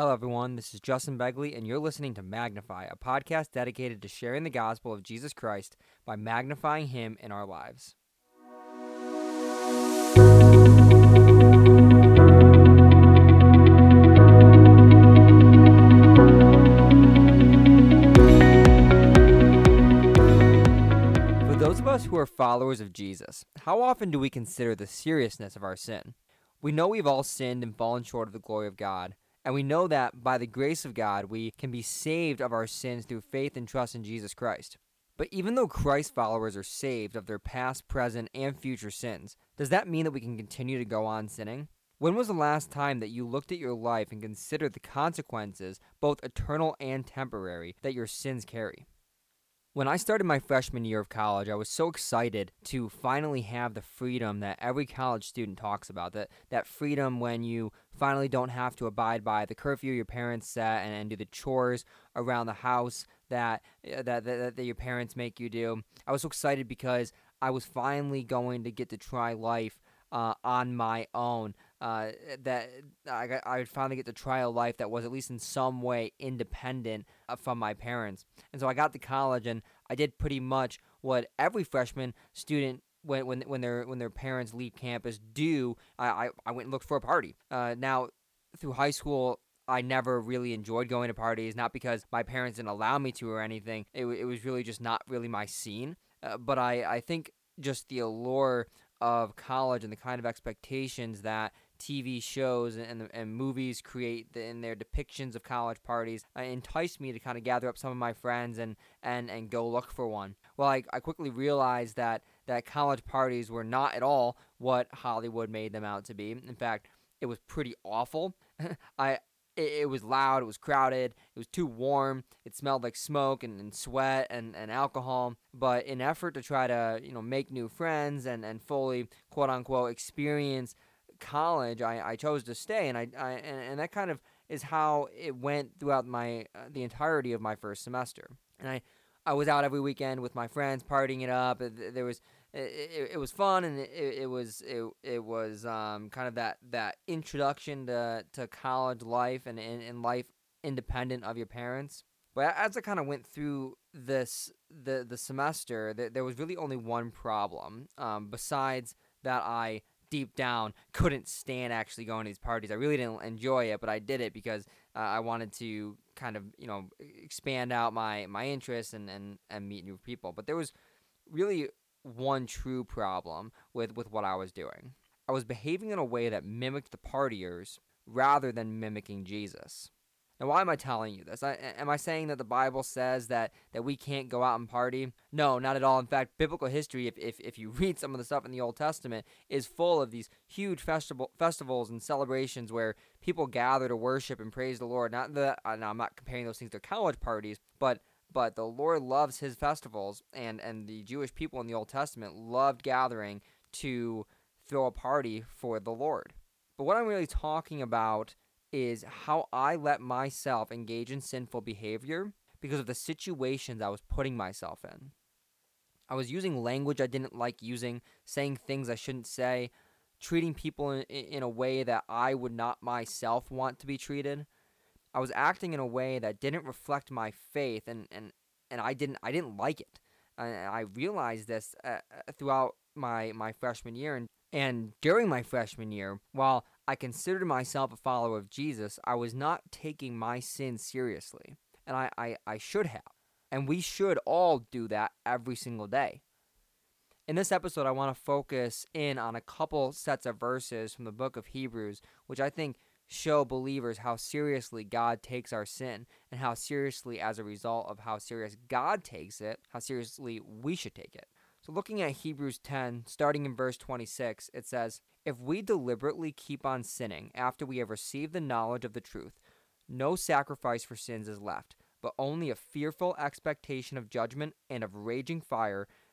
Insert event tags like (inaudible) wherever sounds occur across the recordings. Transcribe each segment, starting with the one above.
Hello, everyone. This is Justin Begley, and you're listening to Magnify, a podcast dedicated to sharing the gospel of Jesus Christ by magnifying Him in our lives. For those of us who are followers of Jesus, how often do we consider the seriousness of our sin? We know we've all sinned and fallen short of the glory of God, and we know that by the grace of God, we can be saved of our sins through faith and trust in Jesus Christ. But even though Christ followers are saved of their past, present, and future sins, does that mean that we can continue to go on sinning? When was the last time that you looked at your life and considered the consequences, both eternal and temporary, that your sins carry? When I started my freshman year of college, I was so excited to finally have the freedom that every college student talks about. That that freedom when you finally don't have to abide by the curfew your parents set and, and do the chores around the house that, uh, that that that your parents make you do. I was so excited because I was finally going to get to try life uh, on my own. Uh, that I, got, I would finally get to try a life that was at least in some way independent uh, from my parents. And so I got to college and I did pretty much what every freshman student when when when their when their parents leave campus do. I I, I went and looked for a party. Uh, now through high school. I never really enjoyed going to parties, not because my parents didn't allow me to or anything. It, it was really just not really my scene. Uh, but I, I think just the allure of college and the kind of expectations that TV shows and, and movies create in their depictions of college parties uh, enticed me to kind of gather up some of my friends and, and, and go look for one. Well, I, I quickly realized that, that college parties were not at all what Hollywood made them out to be. In fact, it was pretty awful. (laughs) I, it, it, was loud, it was crowded, it was too warm, it smelled like smoke and, and sweat and, and alcohol. But in effort to try to, you know, make new friends and, and fully quote unquote experience college, I, I chose to stay, and I, I and, and that kind of is how it went throughout my uh, the entirety of my first semester. And I I was out every weekend with my friends, partying it up. There was it, it, was fun, and it, it was it, it was um, kind of that that introduction to, to college life and, and, and life independent of your parents. But as I kind of went through this the the semester, there, there was really only one problem. Um, besides that, I deep down couldn't stand actually going to these parties. I really didn't enjoy it, but I did it because uh, I wanted to kind of you know expand out my my interests and and and meet new people. But there was really one true problem with with what I was doing. I was behaving in a way that mimicked the partiers rather than mimicking Jesus. Now, why am I telling you this? I, am I saying that the Bible says that, that we can't go out and party? No, not at all. In fact, biblical history, if, if, if you (laughs) read some of the stuff in the Old Testament, is full of these huge festival, festivals and celebrations where people gather to worship and praise the Lord. Not that, uh, now I'm not comparing those things to college parties, but but the Lord loves his festivals, and, and the Jewish people in the Old Testament loved gathering to throw a party for the Lord. But what I'm really talking about is how I let myself engage in sinful behavior because of the situations I was putting myself in. I was using language I didn't like using, saying things I shouldn't say, treating people in, in a way that I would not myself want to be treated. I was acting in a way that didn't reflect my faith, and, and, and I didn't I didn't like it. And I realized this uh, uh, throughout my my freshman year, and and during my freshman year, while I considered myself a follower of Jesus, I was not taking my sin seriously. And I, I, I should have. And we should all do that every single day. In this episode, I want to focus in on a couple sets of verses from the book of Hebrews, which I think show believers how seriously God takes our sin and how seriously, as a result of how serious God takes it, how seriously we should take it. So, looking at Hebrews 10, starting in verse 26, it says, If we deliberately keep on sinning after we have received the knowledge of the truth, no sacrifice for sins is left, but only a fearful expectation of judgment and of raging fire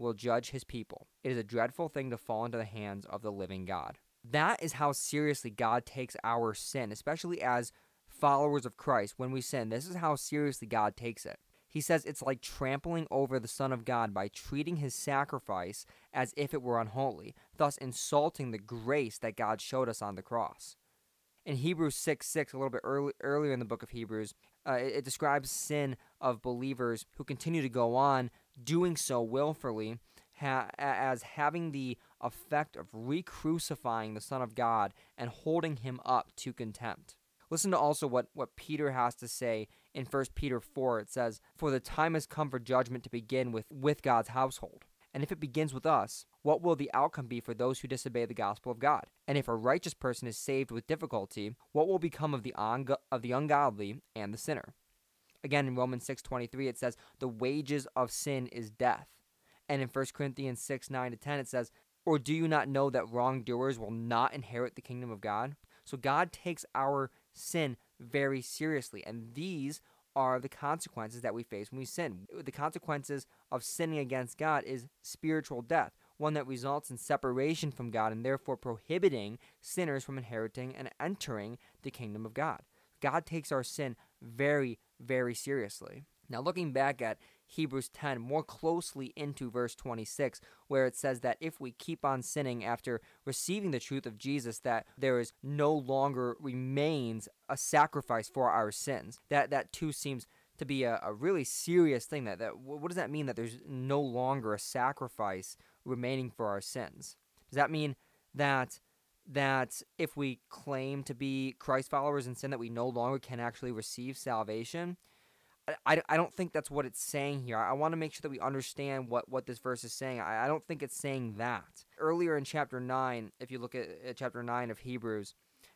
will judge his people. It is a dreadful thing to fall into the hands of the living God. That is how seriously God takes our sin, especially as followers of Christ. When we sin, this is how seriously God takes it. He says it's like trampling over the Son of God by treating his sacrifice as if it were unholy, thus insulting the grace that God showed us on the cross. In Hebrews 6 6, a little bit early, earlier in the book of Hebrews, uh, it, it describes sin of believers who continue to go on doing so willfully ha- as having the effect of re crucifying the Son of God and holding him up to contempt. Listen to also what, what Peter has to say in 1 Peter 4. It says, For the time has come for judgment to begin with, with God's household. And if it begins with us, what will the outcome be for those who disobey the gospel of God? And if a righteous person is saved with difficulty, what will become of the, of the ungodly and the sinner? Again, in Romans 6.23, it says, The wages of sin is death. And in 1 Corinthians 6, 9 to 10, it says, Or do you not know that wrongdoers will not inherit the kingdom of God? So God takes our sin very seriously. And these are the consequences that we face when we sin. The consequences of sinning against God is spiritual death, one that results in separation from God and therefore prohibiting sinners from inheriting and entering the kingdom of God. God takes our sin very, very seriously. Now, looking back at Hebrews 10 more closely into verse 26, where it says that if we keep on sinning after receiving the truth of Jesus, that there is no longer remains a sacrifice for our sins. That that too seems to be a, a really serious thing. That, that what does that mean? That there's no longer a sacrifice remaining for our sins? Does that mean that that if we claim to be Christ followers and sin, that we no longer can actually receive salvation? I, I don't think that's what it's saying here. I want to make sure that we understand what, what this verse is saying. I, I don't think it's saying that. Earlier in chapter 9, if you look at, at chapter 9 of Hebrews,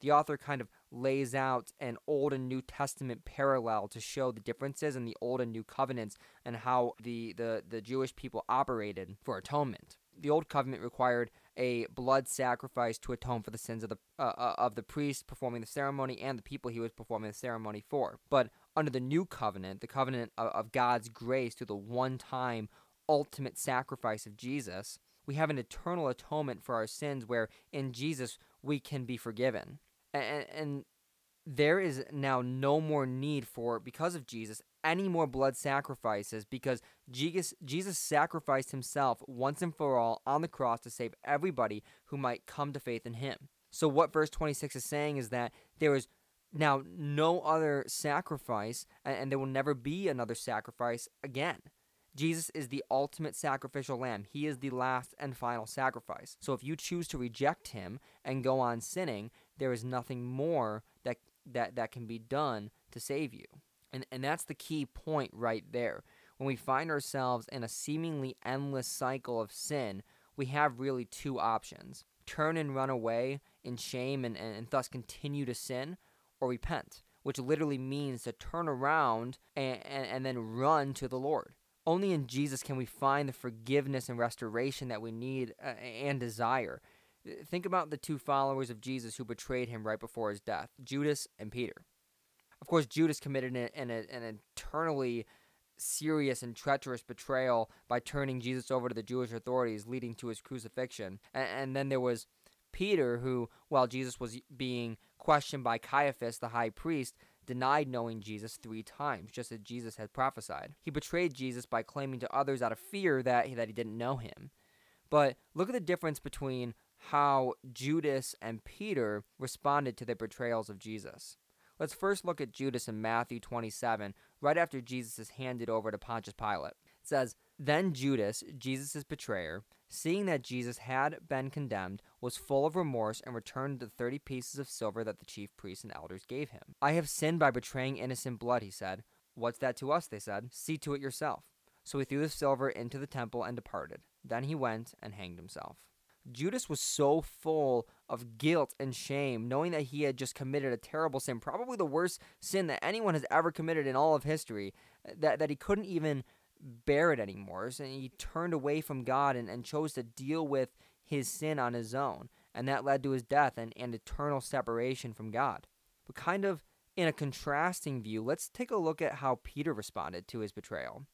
the author kind of lays out an Old and New Testament parallel to show the differences in the Old and New Covenants and how the, the, the Jewish people operated for atonement. The Old Covenant required a blood sacrifice to atone for the sins of the uh, uh of the priest performing the ceremony and the people he was performing the ceremony for. But under the new covenant, the covenant of, of God's grace through the one time ultimate sacrifice of Jesus, we have an eternal atonement for our sins where in Jesus we can be forgiven. And, and there is now no more need for, because of Jesus, any more blood sacrifices because Jesus, Jesus sacrificed himself once and for all on the cross to save everybody who might come to faith in him. So, what verse 26 is saying is that there is now, no other sacrifice, and there will never be another sacrifice again. Jesus is the ultimate sacrificial lamb. He is the last and final sacrifice. So if you choose to reject him and go on sinning, there is nothing more that that, that can be done to save you. And and that's the key point right there. When we find ourselves in a seemingly endless cycle of sin, we have really two options. Turn and run away in shame and, and, and thus continue to sin, or repent, which literally means to turn around and, and, and then run to the Lord. Only in Jesus can we find the forgiveness and restoration that we need uh, and desire. Think about the two followers of Jesus who betrayed him right before his death Judas and Peter. Of course, Judas committed an, an, an eternally serious and treacherous betrayal by turning Jesus over to the Jewish authorities, leading to his crucifixion. And, and then there was Peter, who, while Jesus was being questioned by Caiaphas, the high priest, denied knowing Jesus three times, just as Jesus had prophesied. He betrayed Jesus by claiming to others out of fear that, that he didn't know him. But look at the difference between how Judas and Peter responded to the betrayals of Jesus. Let's first look at Judas in Matthew 27, right after Jesus is handed over to Pontius Pilate. It says, Then Judas, Jesus' betrayer, seeing that Jesus had been condemned, was full of remorse and returned the thirty pieces of silver that the chief priests and elders gave him. I have sinned by betraying innocent blood, he said. What's that to us? They said. See to it yourself. So he threw the silver into the temple and departed. Then he went and hanged himself. Judas was so full of guilt and shame, knowing that he had just committed a terrible sin, probably the worst sin that anyone has ever committed in all of history, uh, that, that he couldn't even bear it anymore. And he turned away from God and, and chose to deal with his sin on his own. And that led to his death and, and eternal separation from God. But kind of in a contrasting view, let's take a look at how Peter responded to his betrayal.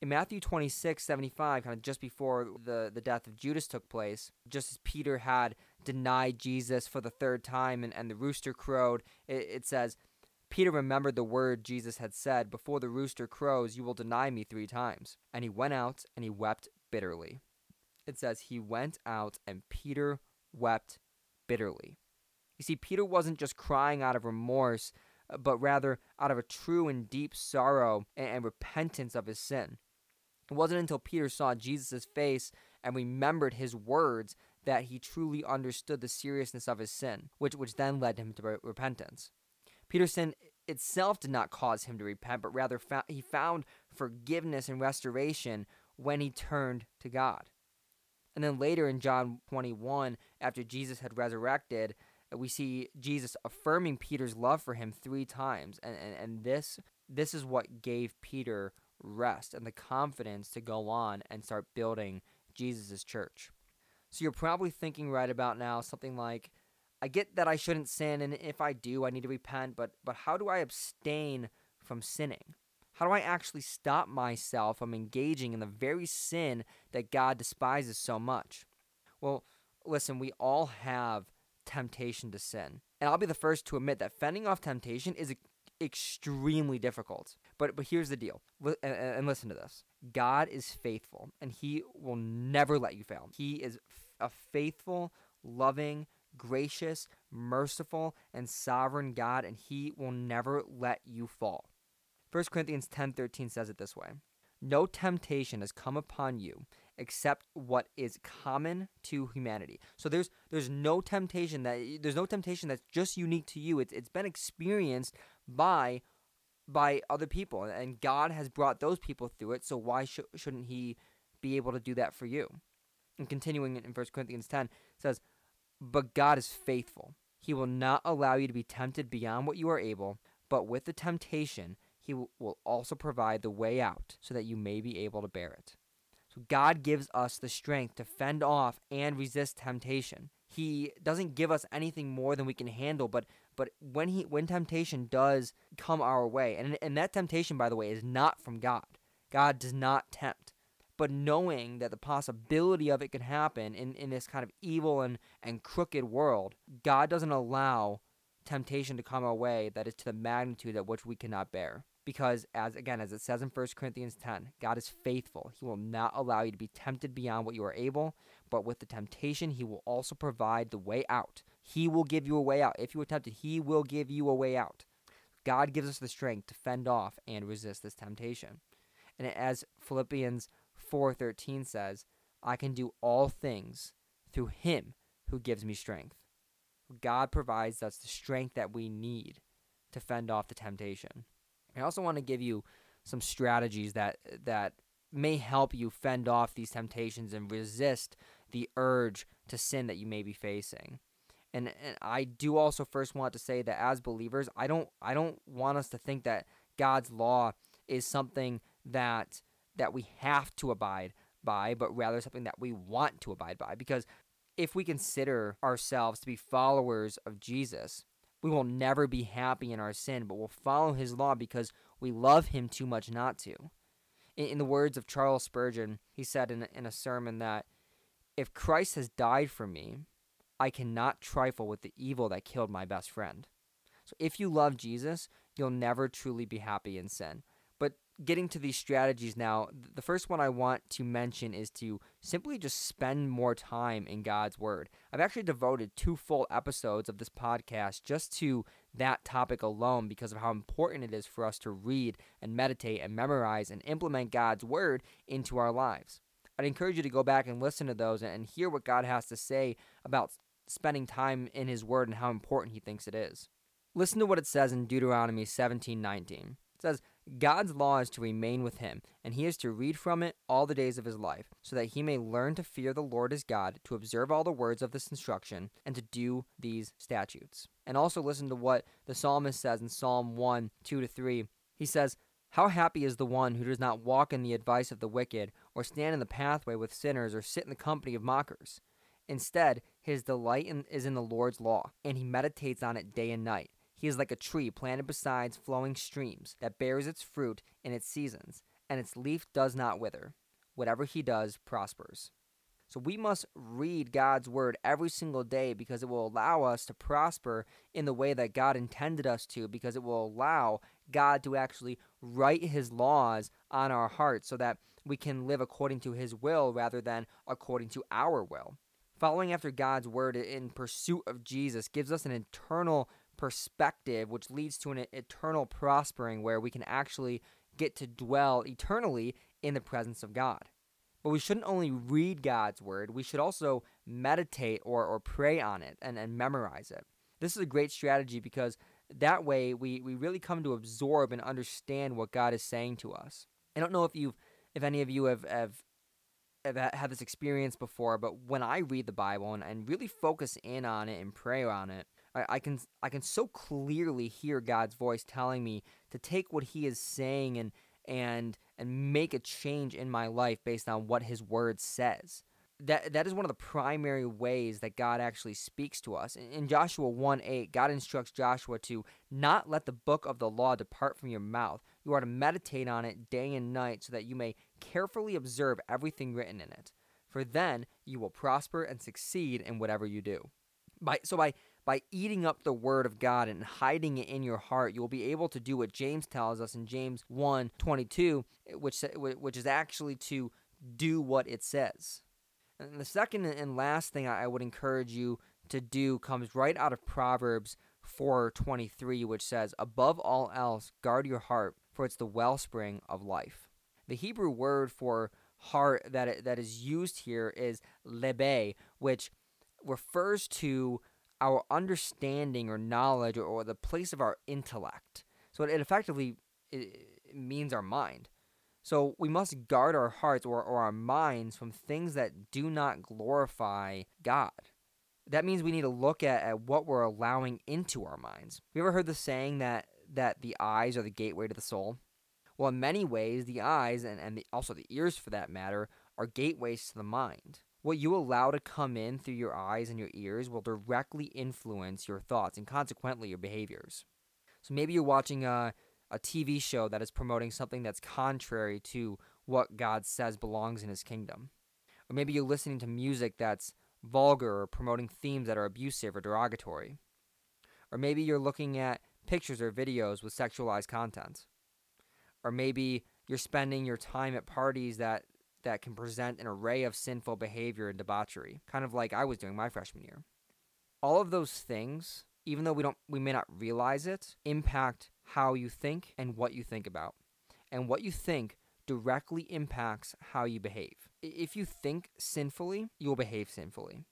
In Matthew 26, 75, kind of just before the, the death of Judas took place, just as Peter had denied Jesus for the third time and, and the rooster crowed, it, it says, Peter remembered the word Jesus had said, Before the rooster crows, you will deny me three times. And he went out and he wept bitterly. It says, He went out and Peter wept bitterly. You see, Peter wasn't just crying out of remorse, uh, but rather out of a true and deep sorrow and, and repentance of his sin. It wasn't until Peter saw Jesus' face and remembered his words that he truly understood the seriousness of his sin, which, which then led him to re- repentance. Peter's sin itself did not cause him to repent, but rather he found forgiveness and restoration when he turned to God. And then later in John 21, after Jesus had resurrected, we see Jesus affirming Peter's love for him three times. And, and, and this, this is what gave Peter rest and the confidence to go on and start building Jesus' church. So you're probably thinking right about now something like, I get that I shouldn't sin, and if I do, I need to repent, but, but how do I abstain from sinning? How do I actually stop myself from engaging in the very sin that God despises so much? Well, listen, we all have temptation to sin. And I'll be the first to admit that fending off temptation is extremely difficult. But but here's the deal. And, listen to this. God is faithful and he will never let you fail. He is a faithful, loving, gracious, merciful, and sovereign God and he will never let you fall. 1 Corinthians 10:13 says it this way. No temptation has come upon you except what is common to humanity. So there's there's no temptation that there's no temptation that's just unique to you. It's it's been experienced by by other people and God has brought those people through it. So why sh- shouldn't he be able to do that for you? And continuing in 1 Corinthians 10 says, "But God is faithful. He will not allow you to be tempted beyond what you are able, but with the temptation he will also provide the way out so that you may be able to bear it. So God gives us the strength to fend off and resist temptation. He doesn't give us anything more than we can handle, but but when he when temptation does come our way, and and that temptation by the way is not from God. God does not tempt. But knowing that the possibility of it could happen in, in this kind of evil and, and crooked world, God doesn't allow temptation to come our way that is to the magnitude at which we cannot bear because as again as it says in 1 Corinthians 10 God is faithful he will not allow you to be tempted beyond what you are able but with the temptation he will also provide the way out. He will give you a way out. If you are tempted he will give you a way out. God gives us the strength to fend off and resist this temptation. And as Philippians 4:13 says I can do all things through him who gives me strength. God provides us the strength that we need to fend off the temptation. I also want to give you some strategies that that may help you fend off these temptations and resist the urge to sin that you may be facing. And, and I do also first want to say that as believers, I don't I don't want us to think that God's law is something that that we have to abide by, but rather something that we want to abide by because if we consider ourselves to be followers of Jesus, we will never be happy in our sin, but we'll follow his law because we love him too much not to. In, in the words of Charles Spurgeon, he said in, in a sermon that if Christ has died for me, I cannot trifle with the evil that killed my best friend. So if you love Jesus, you'll never truly be happy in sin But getting to these strategies now, the first one I want to mention is to simply just spend more time in God's Word. I've actually devoted two full episodes of this podcast just to that topic alone because of how important it is for us to read and meditate and memorize and implement God's Word into our lives. I'd encourage you to go back and listen to those and hear what God has to say about spending time in His Word and how important He thinks it is. Listen to what it says in Deuteronomy 17:19. It says, God's law is to remain with him, and he is to read from it all the days of his life, so that he may learn to fear the Lord his God, to observe all the words of this instruction, and to do these statutes. And also listen to what the psalmist says in Psalm 1 2 to 3. He says, How happy is the one who does not walk in the advice of the wicked, or stand in the pathway with sinners, or sit in the company of mockers. Instead, his delight in, is in the Lord's law, and he meditates on it day and night. He is like a tree planted beside flowing streams that bears its fruit in its seasons, and its leaf does not wither. Whatever he does prospers. So we must read God's word every single day because it will allow us to prosper in the way that God intended us to, because it will allow God to actually write his laws on our hearts so that we can live according to his will rather than according to our will. Following after God's word in pursuit of Jesus gives us an eternal perspective, which leads to an eternal prospering where we can actually get to dwell eternally in the presence of God. But we shouldn't only read God's word, we should also meditate or, or pray on it and, and memorize it. This is a great strategy because that way we, we really come to absorb and understand what God is saying to us. I don't know if you've if any of you have, have have had this experience before, but when I read the Bible and, and really focus in on it and pray on it, I, I can I can so clearly hear God's voice telling me to take what He is saying and and and make a change in my life based on what his word says. That that is one of the primary ways that God actually speaks to us. In Joshua 1 8, God instructs Joshua to not let the book of the law depart from your mouth. You are to meditate on it day and night so that you may carefully observe everything written in it. For then you will prosper and succeed in whatever you do. By so by by eating up the word of God and hiding it in your heart, you will be able to do what James tells us in James 1 22, which, which is actually to do what it says. And the second and last thing I would encourage you to do comes right out of Proverbs 4:23 which says above all else guard your heart for it's the wellspring of life. The Hebrew word for heart that that is used here is lebe which refers to our understanding or knowledge or, or the place of our intellect. So it, it effectively it, means our mind. So we must guard our hearts or, or our minds from things that do not glorify God. That means we need to look at, at what we're allowing into our minds. Have you ever heard the saying that, that the eyes are the gateway to the soul? Well, in many ways, the eyes, and, and the, also the ears for that matter, are gateways to the mind. What you allow to come in through your eyes and your ears will directly influence your thoughts and consequently your behaviors. So maybe you're watching a, a TV show that is promoting something that's contrary to what God says belongs in His kingdom. Or maybe you're listening to music that's vulgar or promoting themes that are abusive or derogatory. Or maybe you're looking at pictures or videos with sexualized content. Or maybe you're spending your time at parties that that can present an array of sinful behavior and debauchery, kind of like I was doing my freshman year. All of those things, even though we don't we may not realize it, impact how you think and what you think about. And what you think directly impacts how you behave. If you think sinfully, you'll behave sinfully.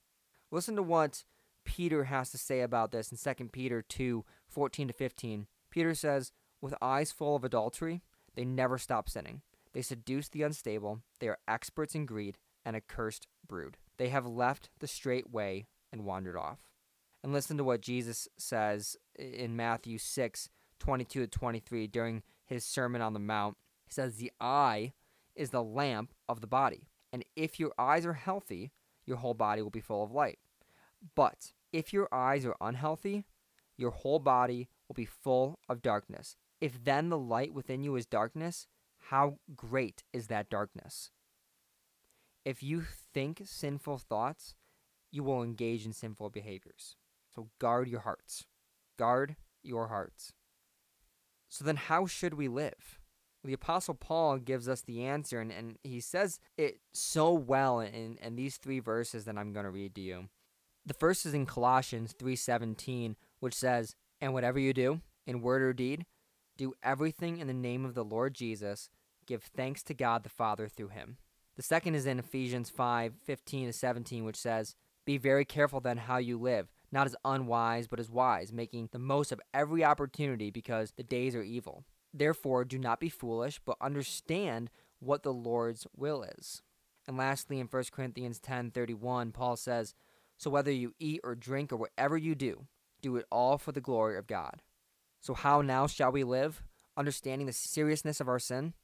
Listen to what Peter has to say about this in 2 Peter 2 14 to 15. Peter says, With eyes full of adultery, they never stop sinning. They seduce the unstable. They are experts in greed and a cursed brood. They have left the straight way and wandered off. And listen to what Jesus says in Matthew 6 22 to 23 during his Sermon on the Mount. He says, The eye is the lamp of the body. And if your eyes are healthy, your whole body will be full of light. But if your eyes are unhealthy, your whole body will be full of darkness. If then the light within you is darkness, how great is that darkness? If you think sinful thoughts, you will engage in sinful behaviors. So guard your hearts. Guard your hearts. So then, how should we live? The Apostle Paul gives us the answer, and, and he says it so well in, in these three verses that I'm going to read to you. The first is in Colossians 3:17, which says, "And whatever you do, in word or deed, do everything in the name of the Lord Jesus, give thanks to God the Father through him. The second is in Ephesians 5 15 to 17, which says, Be very careful then how you live, not as unwise, but as wise, making the most of every opportunity because the days are evil. Therefore, do not be foolish, but understand what the Lord's will is. And lastly, in 1 Corinthians 10 31, Paul says, So whether you eat or drink or whatever you do, do it all for the glory of God. So, how now shall we live? Understanding the seriousness of our sin?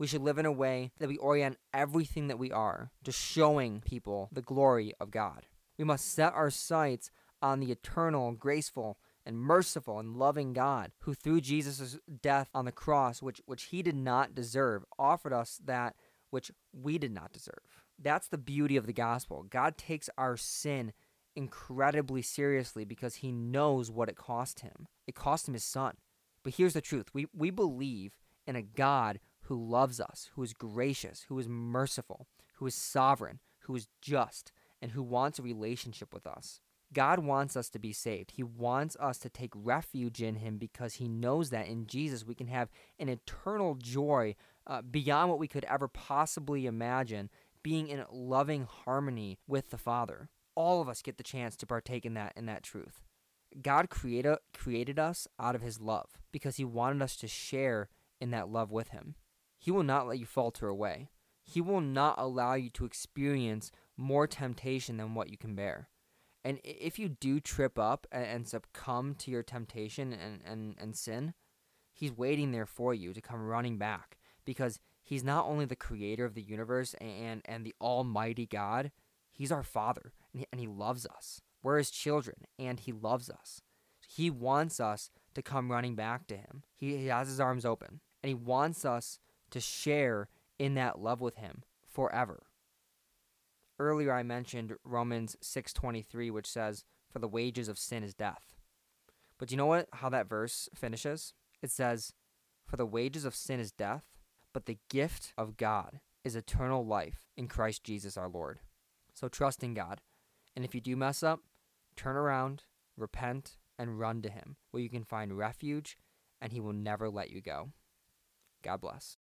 We should live in a way that we orient everything that we are to showing people the glory of God. We must set our sights on the eternal, graceful, and merciful and loving God who through Jesus' death on the cross, which which he did not deserve, offered us that which we did not deserve. That's the beauty of the gospel. God takes our sin incredibly seriously because he knows what it cost him. It cost him his son. But here's the truth. We we believe in a God who loves us, who is gracious, who is merciful, who is sovereign, who is just, and who wants a relationship with us. God wants us to be saved. He wants us to take refuge in Him because He knows that in Jesus we can have an eternal joy uh, beyond what we could ever possibly imagine, being in loving harmony with the Father. All of us get the chance to partake in that in that truth. God created created us out of His love because He wanted us to share in that love with Him. He will not let you falter away. He will not allow you to experience more temptation than what you can bear. And if you do trip up and, succumb to your temptation and, and, and sin, He's waiting there for you to come running back because He's not only the creator of the universe and, and the Almighty God, He's our Father and he, and he loves us. We're His children and He loves us. He wants us to come running back to Him. He, he has His arms open and He wants us to share in that love with Him forever. Earlier I mentioned Romans 6:23 which says for the wages of sin is death. But do you know what how that verse finishes? It says for the wages of sin is death, but the gift of God is eternal life in Christ Jesus our Lord. So trust in God. And if you do mess up, turn around, repent, and run to Him, where you can find refuge and He will never let you go. God bless.